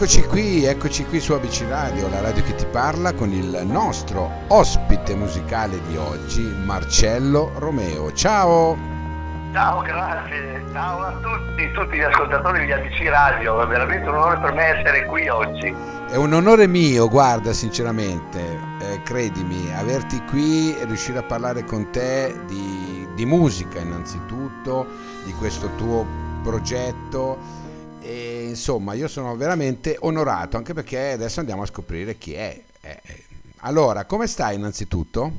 eccoci qui, eccoci qui su ABC Radio, la radio che ti parla, con il nostro ospite musicale di oggi, Marcello Romeo. Ciao! Ciao, grazie. Ciao a tutti, tutti gli ascoltatori di ABC Radio. È veramente un onore per me essere qui oggi. È un onore mio, guarda, sinceramente, eh, credimi, averti qui e riuscire a parlare con te di, di musica innanzitutto, di questo tuo progetto e insomma io sono veramente onorato anche perché adesso andiamo a scoprire chi è. Eh, eh. allora, come stai innanzitutto?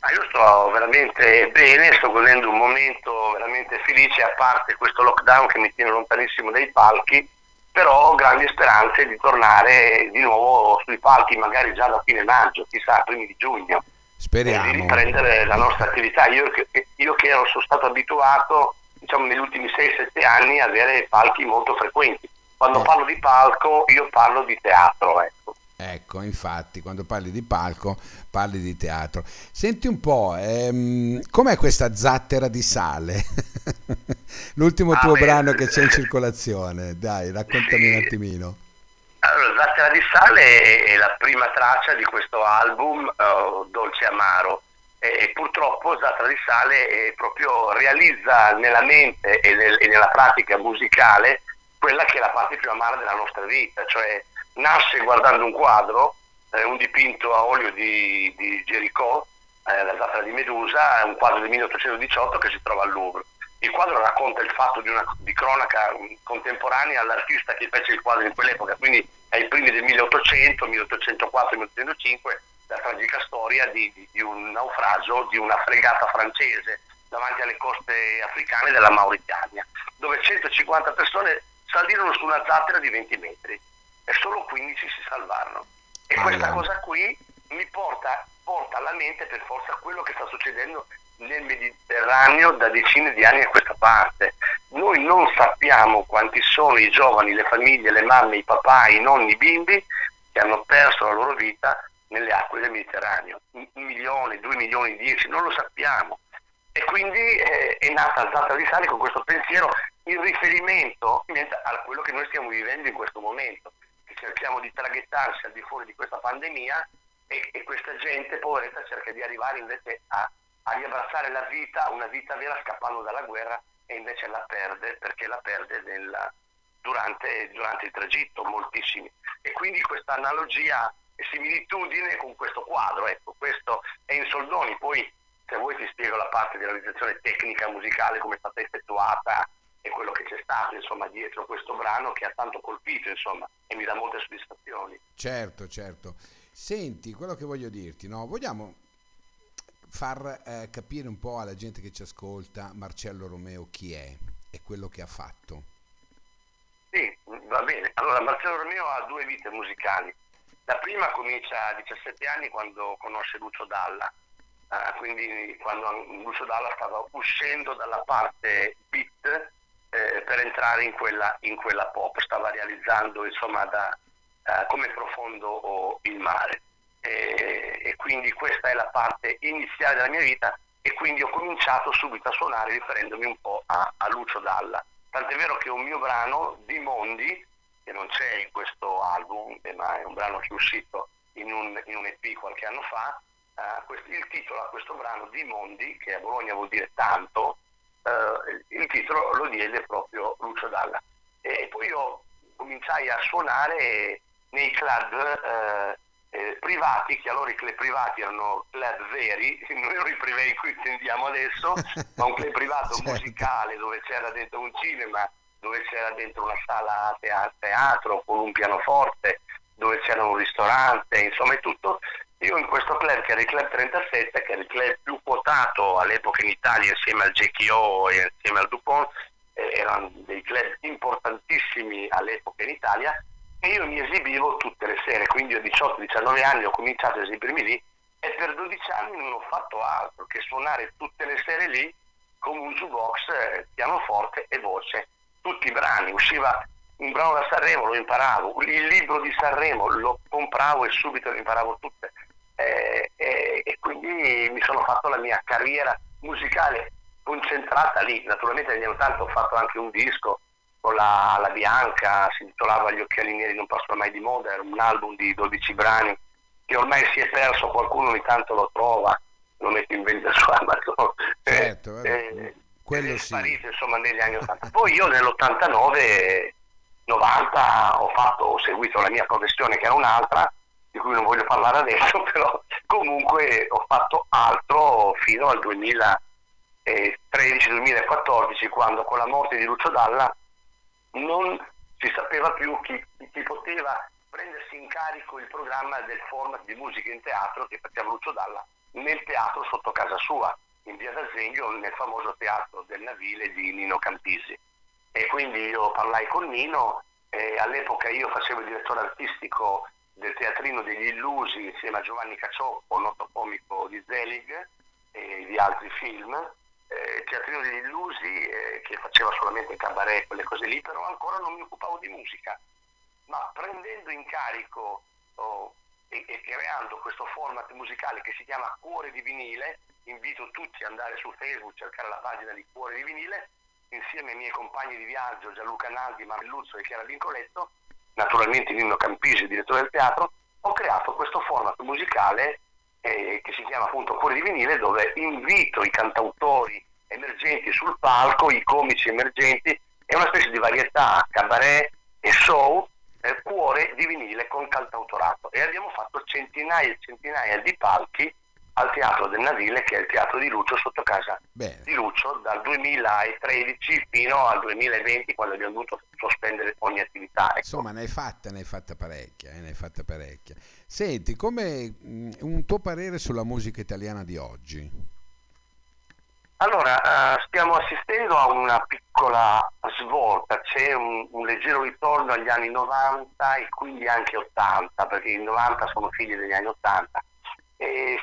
Ah, io sto veramente bene, sto godendo un momento veramente felice, a parte questo lockdown che mi tiene lontanissimo dai palchi, però ho grandi speranze di tornare di nuovo sui palchi, magari già da fine maggio, chissà, primi di giugno. Speriamo. E di riprendere la nostra attività. Io, io che ero, sono stato abituato diciamo, negli ultimi 6-7 anni avere palchi molto frequenti. Quando eh. parlo di palco io parlo di teatro. Ecco. ecco, infatti, quando parli di palco parli di teatro. Senti un po', ehm, com'è questa zattera di sale? L'ultimo ah, tuo beh, brano che c'è in circolazione, dai, raccontami sì. un attimino. Allora, Zattera di sale è la prima traccia di questo album uh, Dolce Amaro e purtroppo Zatra di Sale eh, proprio realizza nella mente e, nel, e, nella pratica musicale quella che è la parte più amara della nostra vita, cioè nasce guardando un quadro, eh, un dipinto a olio di, di Gericault, eh, la Zatra di Medusa, un quadro del 1818 che si trova al Louvre. Il quadro racconta il fatto di una di cronaca contemporanea all'artista che fece il quadro in quell'epoca, quindi ai primi del 1800, 1804, 1805 la tragica storia di, di, di, un naufragio di una fregata francese davanti alle coste africane della Mauritania, dove 150 persone salirono su una zattera di 20 metri e solo 15 si salvarono. E questa cosa qui mi porta, porta alla mente per forza quello che sta succedendo nel Mediterraneo da decine di anni a questa parte. Noi non sappiamo quanti sono i giovani, le famiglie, le mamme, i papà, i nonni, i bimbi che hanno perso la loro vita nelle acque del Mediterraneo. Un milione, due milioni, dieci, non lo sappiamo. E quindi eh, è nata Zata di Sale con questo pensiero in riferimento a quello che noi stiamo vivendo in questo momento, che cerchiamo di traghettarsi al di fuori di questa pandemia e, e questa gente poveretta cerca di arrivare invece a, a riabbracciare la vita, una vita vera scappando dalla guerra e invece la perde perché la perde nella, durante, durante il tragitto, moltissimi. E quindi questa analogia similitudine con questo quadro, ecco, questo è in soldoni, poi se vuoi ti spiego la parte di realizzazione tecnica musicale, come è stata effettuata e quello che c'è stato insomma dietro questo brano che ha tanto colpito insomma e mi dà molte soddisfazioni. Certo, certo. Senti, quello che voglio dirti, no? Vogliamo far eh, capire un po' alla gente che ci ascolta Marcello Romeo chi è e quello che ha fatto. Sì, va bene. Allora, Marcello Romeo ha due vite musicali. La prima comincia a 17 anni quando conosce Lucio Dalla, uh, quindi quando Lucio Dalla stava uscendo dalla parte beat eh, per entrare in quella, in quella, pop, stava realizzando insomma da, uh, come profondo il mare. E, e quindi questa è la parte iniziale della mia vita e quindi ho cominciato subito a suonare riferendomi un po' a, a Lucio Dalla. Tant'è vero che un mio brano, Di Mondi, che non c'è in questo album, eh, ma è un brano che è uscito in un, in un EP qualche anno fa. Uh, questo, il titolo a questo brano di Mondi, che a Bologna vuol dire tanto, uh, il titolo lo diede proprio Lucio Dalla. E poi io cominciai a suonare nei club uh, eh, privati, che allora i club privati erano club veri, noi non i privati qui intendiamo adesso, ma un club privato certo. musicale dove c'era dentro un cinema, dove c'era dentro una sala teatro con un pianoforte, dove c'era un ristorante, insomma è tutto. Io in questo club, che era il Club 37, che era il club più quotato all'epoca in Italia insieme al GKO e insieme al Dupont, eh, erano dei club importantissimi all'epoca in Italia, e io mi esibivo tutte le sere, quindi a 18-19 anni ho cominciato a esibirmi lì e per 12 anni non ho fatto altro che suonare tutte le sere lì con un jukebox, eh, pianoforte e voce tutti i brani, usciva un brano da Sanremo, lo imparavo, il libro di Sanremo lo compravo e subito lo imparavo tutte. E, e, e quindi mi sono fatto la mia carriera musicale concentrata lì. Naturalmente negli anni 80 ho fatto anche un disco con la, la Bianca, si intitolava Gli occhiali neri non passano mai di moda, era un album di 12 brani che ormai si è perso, qualcuno ogni tanto lo trova, lo mette in vendita su Amazon. Certo, eh, quello è sparito sì. insomma negli anni 80. Poi io nell'89 90 ho fatto, ho seguito la mia professione che era un'altra, di cui non voglio parlare adesso, però comunque ho fatto altro fino al 2013-2014 quando con la morte di Lucio Dalla non si sapeva più chi, chi, poteva prendersi in carico il programma del format di musica in teatro che faceva Lucio Dalla nel teatro sotto casa sua, in via d'Azeglio, nel famoso teatro del Navile di Nino Campisi. E quindi io parlai con Nino, e all'epoca io facevo il direttore artistico del Teatrino degli Illusi insieme a Giovanni Cacioppo, noto comico di Zelig e di altri film. Eh, Teatrino degli Illusi eh, che faceva solamente cabaret, quelle cose lì, però ancora non mi occupavo di musica. Ma prendendo in carico oh, e, e creando questo format musicale che si chiama Cuore di vinile, invito tutti ad andare su Facebook, cercare la pagina di Cuore di vinile, insieme ai miei compagni di viaggio Gianluca Naldi, Marluzzo e Chiara Vincoletto, naturalmente Nino Campisi, direttore del teatro, ho creato questo format musicale eh, che si chiama appunto Cuore di vinile dove invito i cantautori emergenti sul palco, i comici emergenti, è una specie di varietà cabaret e show eh, cuore di vinile con cantautorato e abbiamo fatto centinaia e centinaia di palchi al Teatro del Navile che è il teatro di Lucio sotto casa Bene. di Lucio dal 2013 fino al 2020 quando abbiamo dovuto sospendere ogni attività. Ecco. Insomma ne hai fatta, ne hai fatta parecchia, eh, ne hai fatta parecchia. Senti, come mh, un tuo parere sulla musica italiana di oggi? Allora, uh, stiamo assistendo a una piccola svolta, c'è un, un, leggero ritorno agli anni 90 e quindi anche 80, perché i 90 sono figli degli anni 80. E,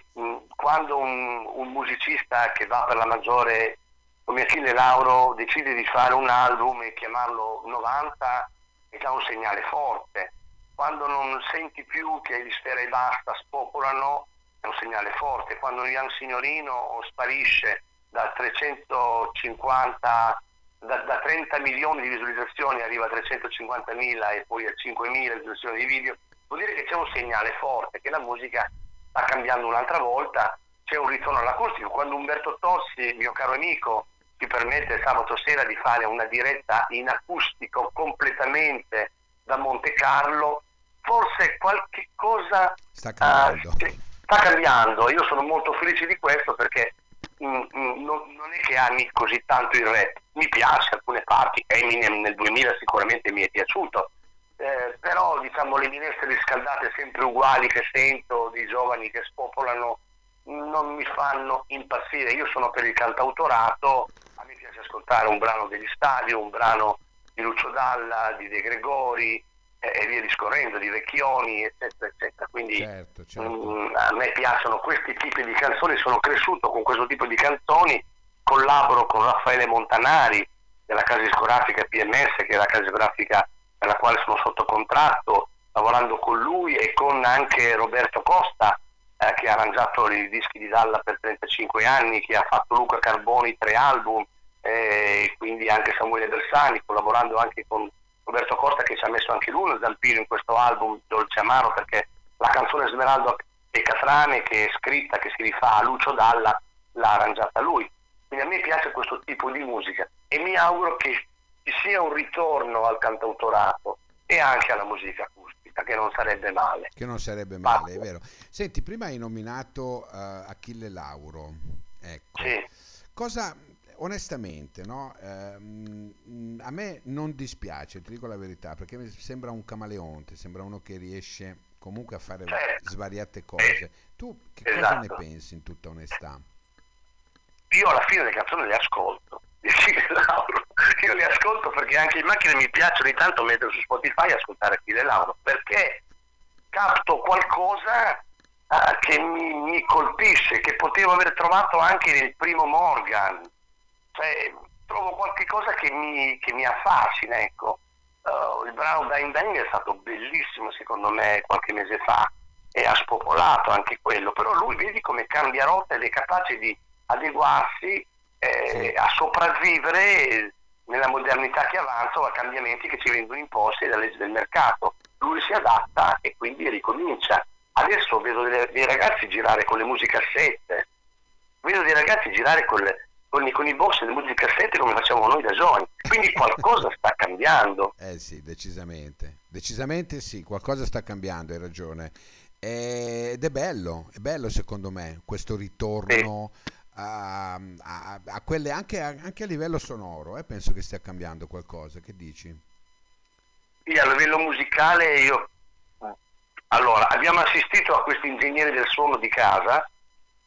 quando un, un, musicista che va per la maggiore, come Achille Lauro, decide di fare un album e chiamarlo 90, è già un segnale forte. Quando non senti più che gli Sfera e Basta spopolano, è un segnale forte. Quando Ian Signorino sparisce da 350 da, da, 30 milioni di visualizzazioni arriva a 350 mila e poi a 5 mila visualizzazioni di video. Vuol dire che c'è un segnale forte che la musica sta cambiando un'altra volta c'è un ritorno all'acustico. Quando Umberto Tossi mio caro amico ci permette sabato sera di fare una diretta in acustico completamente da Monte Carlo forse qualche cosa sta cambiando. Uh, sta cambiando. Io sono molto felice di questo perché non, non, è che ami così tanto il rap, mi piace alcune parti, Eminem nel 2000 sicuramente mi è piaciuto, eh, però diciamo le minestre riscaldate sempre uguali che sento di giovani che spopolano non mi fanno impazzire, io sono per il cantautorato, a me piace ascoltare un brano degli stadi, un brano di Lucio Dalla, di De Gregori, e via discorrendo, di Vecchioni, eccetera, eccetera. Quindi certo, certo. Mh, mm, a me piacciono questi tipi di canzoni, sono cresciuto con questo tipo di canzoni, collaboro con Raffaele Montanari della casa discografica PMS, che è la casa discografica per la quale sono sotto contratto, lavorando con lui e con anche Roberto Costa, eh, che ha arrangiato i dischi di Dalla per 35 anni, che ha fatto Luca Carboni tre album, e eh, quindi anche Samuele Bersani, collaborando anche con Roberto Costa che ci ha messo anche lui uno zampino in questo album Dolce Amaro perché la canzone Smeraldo e Catrane che è scritta, che si rifà a Lucio Dalla, l'ha arrangiata lui. Quindi a me piace questo tipo di musica e mi auguro che ci sia un ritorno al cantautorato e anche alla musica acustica, che non sarebbe male. Che non sarebbe male, è vero. Senti, prima hai nominato uh, Achille Lauro. Ecco. Sì. Cosa, onestamente, no? ehm, a me non dispiace, ti dico la verità, perché mi sembra un camaleonte, sembra uno che riesce comunque a fare certo. svariate cose. Tu che esatto. cosa ne esatto. pensi in tutta onestà? Io alla fine le canzoni le ascolto, io le ascolto perché anche in macchina mi piace ogni tanto mettere su Spotify e ascoltare Achille Lauro, perché capto qualcosa uh, che mi, mi colpisce, che potevo aver trovato anche nel primo Morgan, cioè, trovo qualche cosa che mi, che mi affascina, ecco. Uh, il brano Bang Bang è stato bellissimo secondo me qualche mese fa e ha spopolato anche quello, però lui vedi come cambia rotta ed è capace di adeguarsi eh, sì. a sopravvivere nella modernità che avanza o a cambiamenti che ci vengono imposti dalle leggi del mercato. Lui si adatta e quindi ricomincia. Adesso vedo dei ragazzi girare con le musicassette, vedo dei ragazzi girare con, le, con, i, con i box delle musicassette come facciamo noi da giovani. Quindi qualcosa sta cambiando. Eh sì, decisamente. Decisamente sì, qualcosa sta cambiando, hai ragione. Ed è bello, è bello secondo me questo ritorno sì. a, a, a, quelle anche, anche, a livello sonoro. Eh, penso che stia cambiando qualcosa. Che dici? Sì, a livello musicale io. Allora, abbiamo assistito a questi ingegneri del suono di casa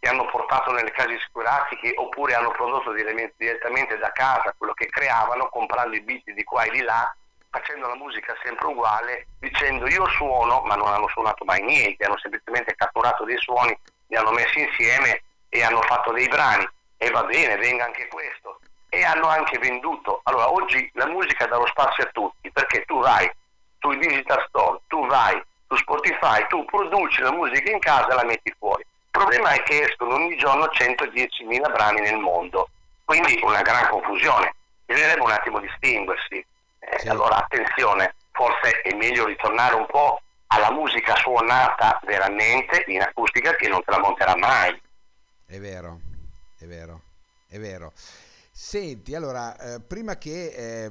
che hanno portato nelle case discografiche oppure hanno prodotto direttamente da casa quello che creavano comprando i beat di qua e di là facendo la musica sempre uguale, dicendo io suono, ma non hanno suonato mai niente, hanno semplicemente catturato dei suoni, li hanno messi insieme e hanno fatto dei brani. E va bene, venga anche questo. E hanno anche venduto. Allora, oggi la musica dà lo spazio a tutti, perché tu vai sui digital store, tu vai su Spotify, tu produci la musica in casa e la metti fuori. Il problema è che escono ogni giorno 110.000 brani nel mondo, quindi una gran confusione. Bisognerebbe un attimo distinguersi eh, sì. Allora attenzione, forse è meglio ritornare un po' alla musica suonata veramente in acustica che non te la monterà mai. È vero, è vero, è vero. Senti, allora, eh, prima che eh,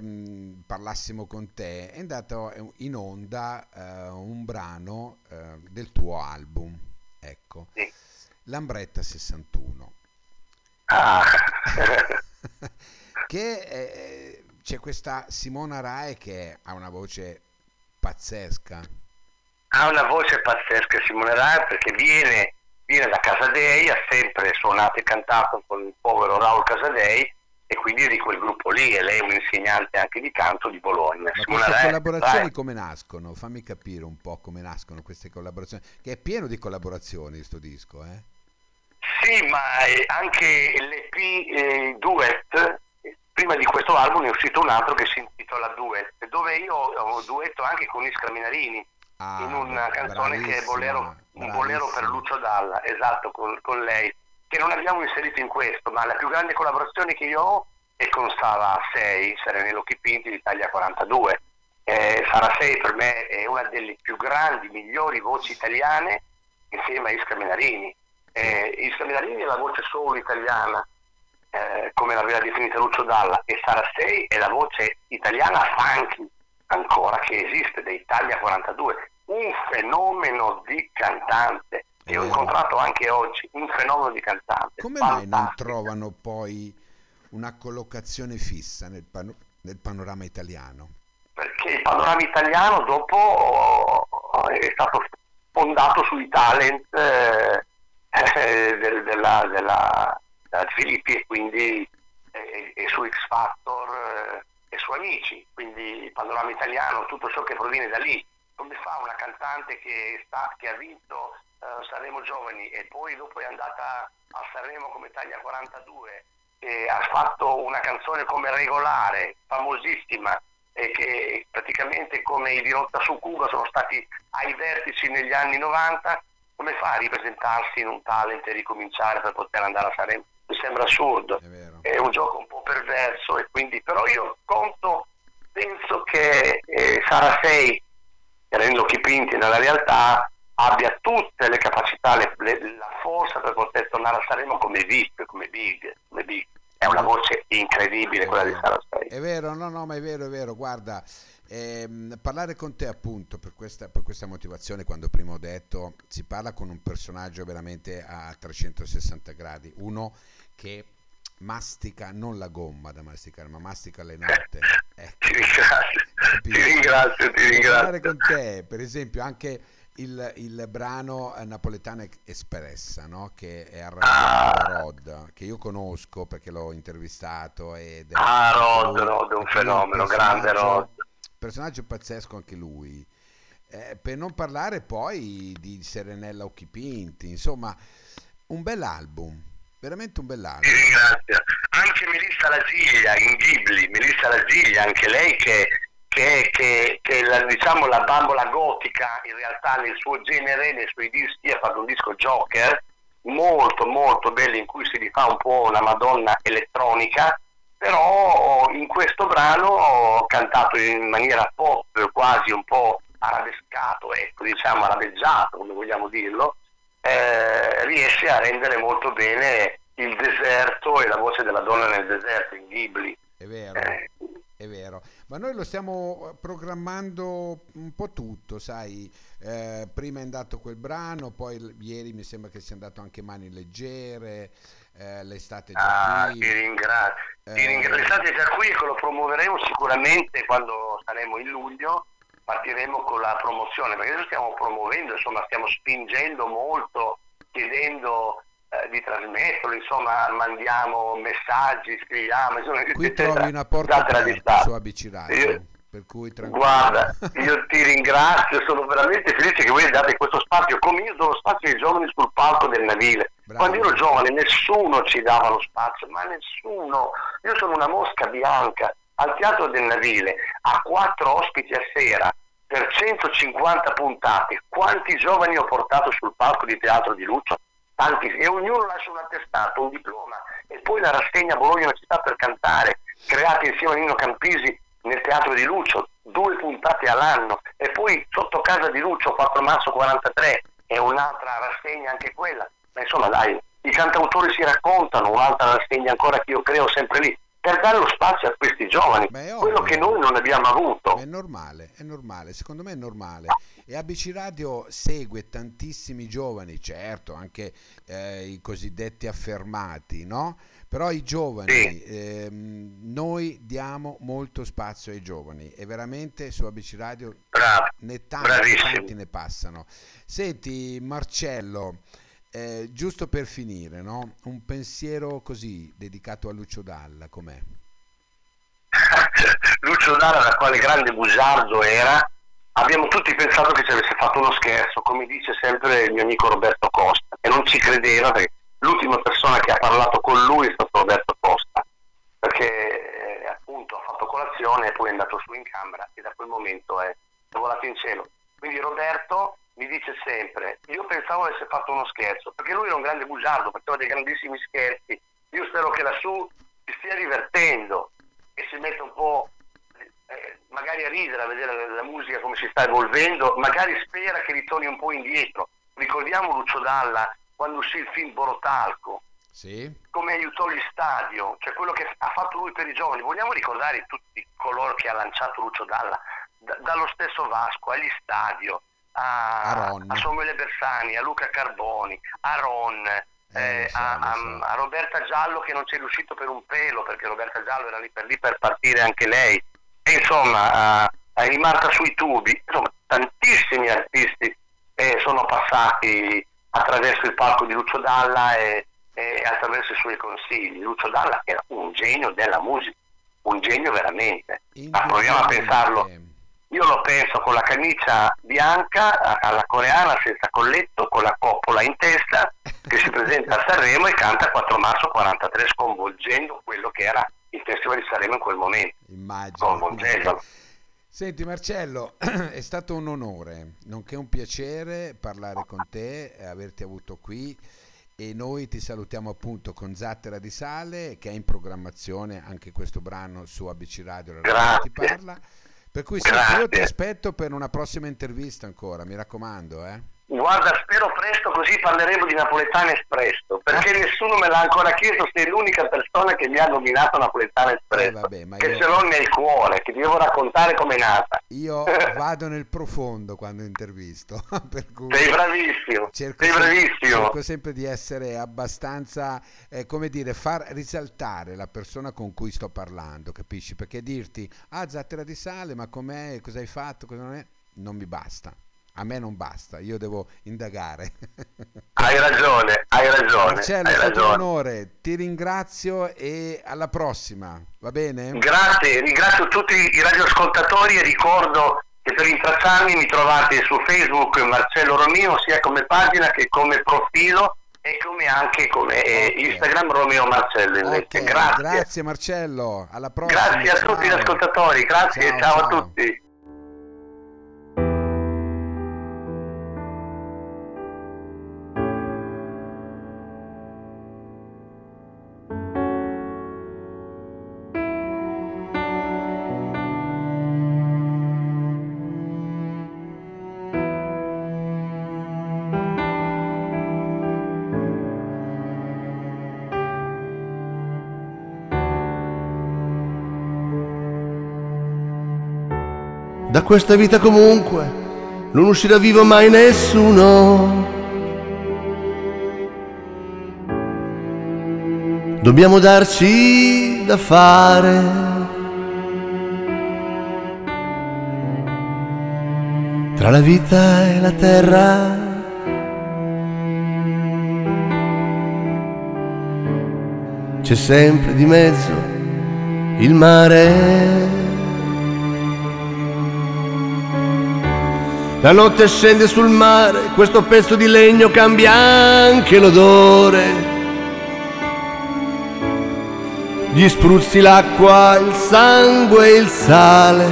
parlassimo con te, è andato in onda eh, un brano eh, del tuo album, ecco, sì. Lambretta 61. Ah. che eh, c'è questa Simona Rae che ha una voce pazzesca. Ha una voce pazzesca Simona Rae perché viene, viene da Casadei, ha sempre suonato e cantato con il povero Raul Casadei e quindi di quel gruppo lì e lei è un insegnante anche di canto di Bologna. Ma queste Rae, collaborazioni Rae. come nascono? Fammi capire un po' come nascono queste collaborazioni, che è pieno di collaborazioni questo disco, eh? Sì, ma anche l'EP eh, Duet prima di questo album è uscito un altro che si intitola Duet, dove io ho duetto anche con Iskra Minarini ah, in una canzone che è bolero, un bolero per Lucio Dalla, esatto, con, con, lei, che non abbiamo inserito in questo, ma la più grande collaborazione che io ho è con Sara 6, Serenello Chipinti d'Italia 42. Eh, Sara 6 per me è una delle più grandi, migliori voci italiane insieme a Iskra Minarini. Eh, Iskra Minarini è la voce solo italiana eh, come l'aveva definita Lucio Dalla, e Sara Stei è la voce italiana funky ancora che esiste, da Italia 42, un fenomeno di cantante. E ho incontrato anche oggi un fenomeno di cantante. Come mai non trovano poi una collocazione fissa nel, pano- nel panorama italiano? Perché il panorama italiano dopo è stato fondato sui talent eh, eh, del, della, della, da Filippi e quindi eh, e su X Factor eh, e su Amici, quindi il panorama italiano, tutto ciò che proviene da lì. Come fa una cantante che, sta, che ha vinto eh, Sanremo Giovani e poi dopo è andata a Sanremo come taglia 42 e ha fatto una canzone come regolare, famosissima, e che praticamente come i Dirotta su Cuba sono stati ai vertici negli anni 90, come fa a ripresentarsi in un talent e ricominciare per poter andare a Sanremo? mi sembra assurdo. È, è, un gioco un po' perverso e quindi, però io conto, penso che eh, Sara 6, Renzo Chipinti nella realtà, abbia tutte le capacità, le, le, la forza per poter tornare a Sanremo come VIP, come Big, come Big. È una voce incredibile quella di Sara 6. È vero, no, no, ma è vero, è vero. Guarda, ehm, parlare con te appunto per questa, per questa, motivazione, quando prima ho detto, si parla con un personaggio veramente a 360 gradi. Uno che mastica non la gomma da masticare, ma mastica le note. Ecco. Ti ringrazio, ti ringrazio, con te, per esempio, anche il, il brano napoletano Espressa, no? che è arrangiato ah. Rod, che io conosco perché l'ho intervistato. Ed è ah, Rod, Rod è un fenomeno, un grande Rod. Personaggio pazzesco anche lui. Eh, per non parlare poi di Serenella Occhipinti, insomma, un bel album veramente un bell'anno. Ti ringrazio. Anche Melissa Lasiglia in Ghibli, Melissa Lasiglia, anche lei che, che, che, che la, diciamo, la bambola gotica in realtà nel suo genere, nei suoi dischi, ha fatto un disco Joker molto molto bello in cui si rifà un po' una Madonna elettronica però in questo brano cantato in maniera pop, quasi un po' arabescato, ecco, diciamo arabeggiato, come vogliamo dirlo, eh, riesce a rendere molto bene il deserto e la voce della donna nel deserto in Ghibli. È vero. Eh, è vero, ma noi lo stiamo programmando un po' tutto, sai, eh, prima è andato quel brano, poi ieri mi sembra che sia andato anche Mani Leggere, eh, l'estate già ah, qui. Ti ringrazio. Eh, ti ringrazio. L'estate già qui e lo promuoveremo sicuramente quando saremo in luglio, partiremo con la promozione, perché adesso stiamo promuovendo, insomma stiamo spingendo molto, chiedendo eh, di trasmetterlo, insomma mandiamo messaggi, scriviamo. Insomma, Qui trovi una porta aperta su ABC Radio. per cui Guarda, io ti ringrazio, sono veramente felice che voi date questo spazio, come io do lo spazio ai giovani sul palco del Navile. Bravo. Quando io ero giovane nessuno ci dava lo spazio, ma nessuno. Io sono una mosca bianca al Teatro del Navile, a quattro ospiti a sera, per 150 puntate. Quanti giovani ho portato sul palco di teatro di Lucio? E ognuno lascia un attestato, un diploma e poi la rassegna Bologna città per cantare, creati insieme a Nino Campisi nel teatro di Lucio, due puntate all'anno e poi sotto casa di Lucio 4 marzo 43 è un'altra rassegna anche quella, ma insomma dai, i cantautori si raccontano, un'altra rassegna ancora che io creo sempre lì, per dare lo spazio a questi giovani, Beh, quello che noi non abbiamo avuto. È normale, è normale, secondo me è normale. E ABC Radio segue tantissimi giovani, certo, anche eh, i cosiddetti affermati, no? Però i giovani, sì. ehm, noi diamo molto spazio ai giovani e veramente su ABC Radio Bravo. ne tanti, tanti ne passano. Senti Marcello, eh, giusto per finire, no? un pensiero così dedicato a Lucio Dalla, com'è? Lucio Dalla, da quale grande bugiardo era, abbiamo tutti pensato che ci avesse fatto uno scherzo, come dice sempre il mio amico Roberto Costa, e non ci credeva perché l'ultima persona che ha parlato con lui è stato Roberto Costa, perché eh, appunto ha fatto colazione e poi è andato su in camera e da quel momento è volato in cielo. Quindi Roberto mi dice sempre, io pensavo avesse fatto uno scherzo, perché lui era un grande bugiardo, faceva dei grandissimi scherzi, io spero che lassù si stia divertendo e si metta un po' eh, magari a ridere a vedere la, la, musica come si sta evolvendo, magari spera che ritorni un po' indietro. Ricordiamo Lucio Dalla quando uscì il film Borotalco, sì. come aiutò gli stadio, cioè quello che ha fatto lui per i giovani. Vogliamo ricordare tutti coloro che ha lanciato Lucio Dalla, d- dallo stesso Vasco agli stadio, a, a, a Samuele Bersani, a Luca Carboni, a Ron, eh, eh, so, a, so. a, Roberta Giallo che non ci è riuscito per un pelo perché Roberta Giallo era lì per lì per partire anche lei. E insomma a, a Marta sui tubi. Insomma tantissimi artisti eh, sono passati attraverso il palco di Lucio Dalla e, e, attraverso i suoi consigli. Lucio Dalla era un genio della musica un genio veramente. Ma proviamo a pensarlo io lo penso con la camicia bianca alla coreana senza colletto, con la coppola in testa, che si presenta a Sanremo e canta 4 marzo 43 sconvolgendo quello che era il festival di Sanremo in quel momento. Immagino. Sconvolgendolo. Senti Marcello, è stato un onore, nonché un piacere parlare con te e averti avuto qui e noi ti salutiamo appunto con Zattera di Sale che è in programmazione anche questo brano su ABC Radio, Radio ti parla. Per cui senti, io ti aspetto per una prossima intervista ancora, mi raccomando. Eh. Guarda, spero presto così parleremo di Napoletana Espresso, perché ah. nessuno me l'ha ancora chiesto, sei l'unica persona che mi ha nominato Napoletana Espresso, eh, vabbè, che io... ce l'ho nel cuore, che ti devo raccontare com'è nata. Io vado nel profondo quando intervisto, per cui sei bravissimo, cerco sei sempre, bravissimo. Cerco sempre di essere abbastanza, eh, come dire, far risaltare la persona con cui sto parlando, capisci? Perché dirti, ah, zattera di sale, ma com'è, cosa hai fatto, cosa non è, non mi basta a me non basta, io devo indagare. Hai ragione, hai ragione. Marcello, hai è stato un onore, ti ringrazio e alla prossima, va bene? Grazie, ringrazio tutti i radioascoltatori e ricordo che per intracciarmi mi trovate su Facebook Marcello Romeo sia come pagina che come profilo e come anche come okay. Instagram Romeo Marcello invece. Okay, grazie. grazie Marcello, alla prossima. Grazie a ciao. tutti gli ascoltatori, grazie, ciao, ciao, ciao. a tutti. Da questa vita comunque non uscirà vivo mai nessuno. Dobbiamo darci da fare. Tra la vita e la terra. C'è sempre di mezzo il mare. La notte scende sul mare, questo pezzo di legno cambia anche l'odore. Gli spruzzi l'acqua, il sangue e il sale.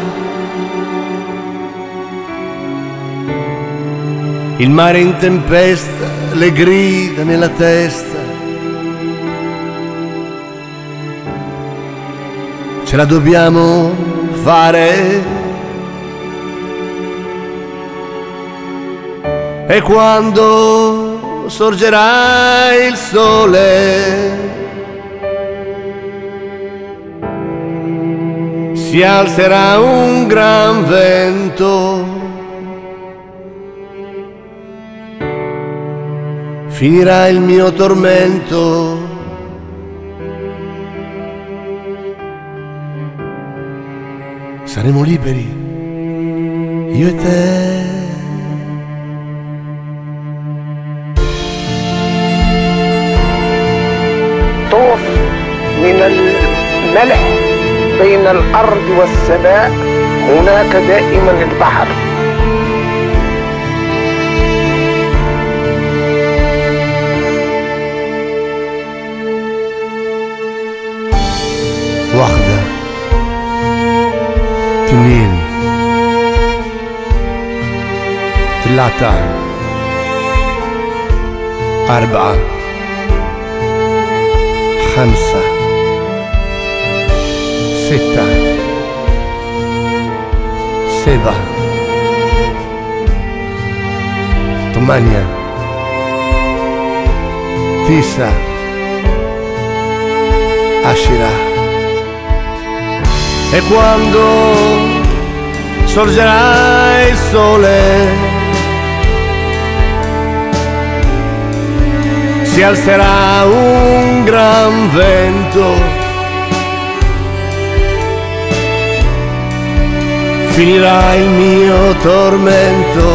Il mare in tempesta, le grida nella testa. Ce la dobbiamo fare e quando sorgerà il sole si alzerà un gran vento. Finirà il mio tormento. Saremo liberi io e te من الملح بين الأرض والسماء هناك دائما البحر. واحدة اثنين ثلاثة أربعة خمسة. Seta. Seda. Tomania. Tisa. Ashira. E quando sorgerà il sole, si alzerà un gran vento finirà il mio tormento.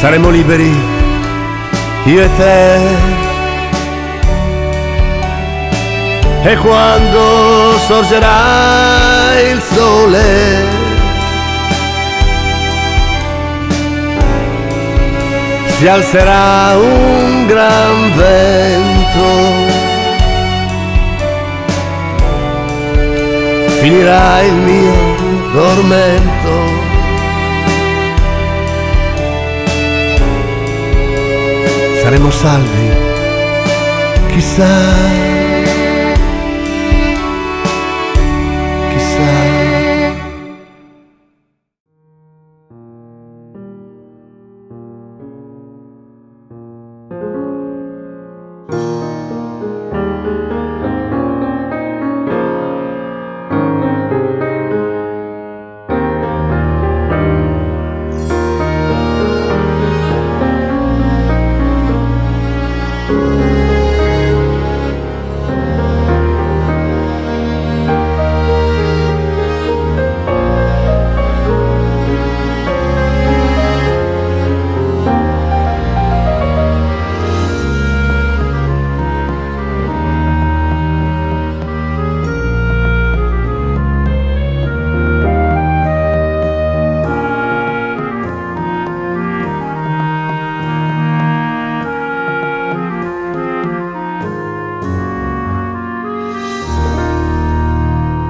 Saremo liberi, io e te. E quando sorgerà il sole, si alzerà un gran vento. Finirà il mio tormento. Saremo salvi, chissà.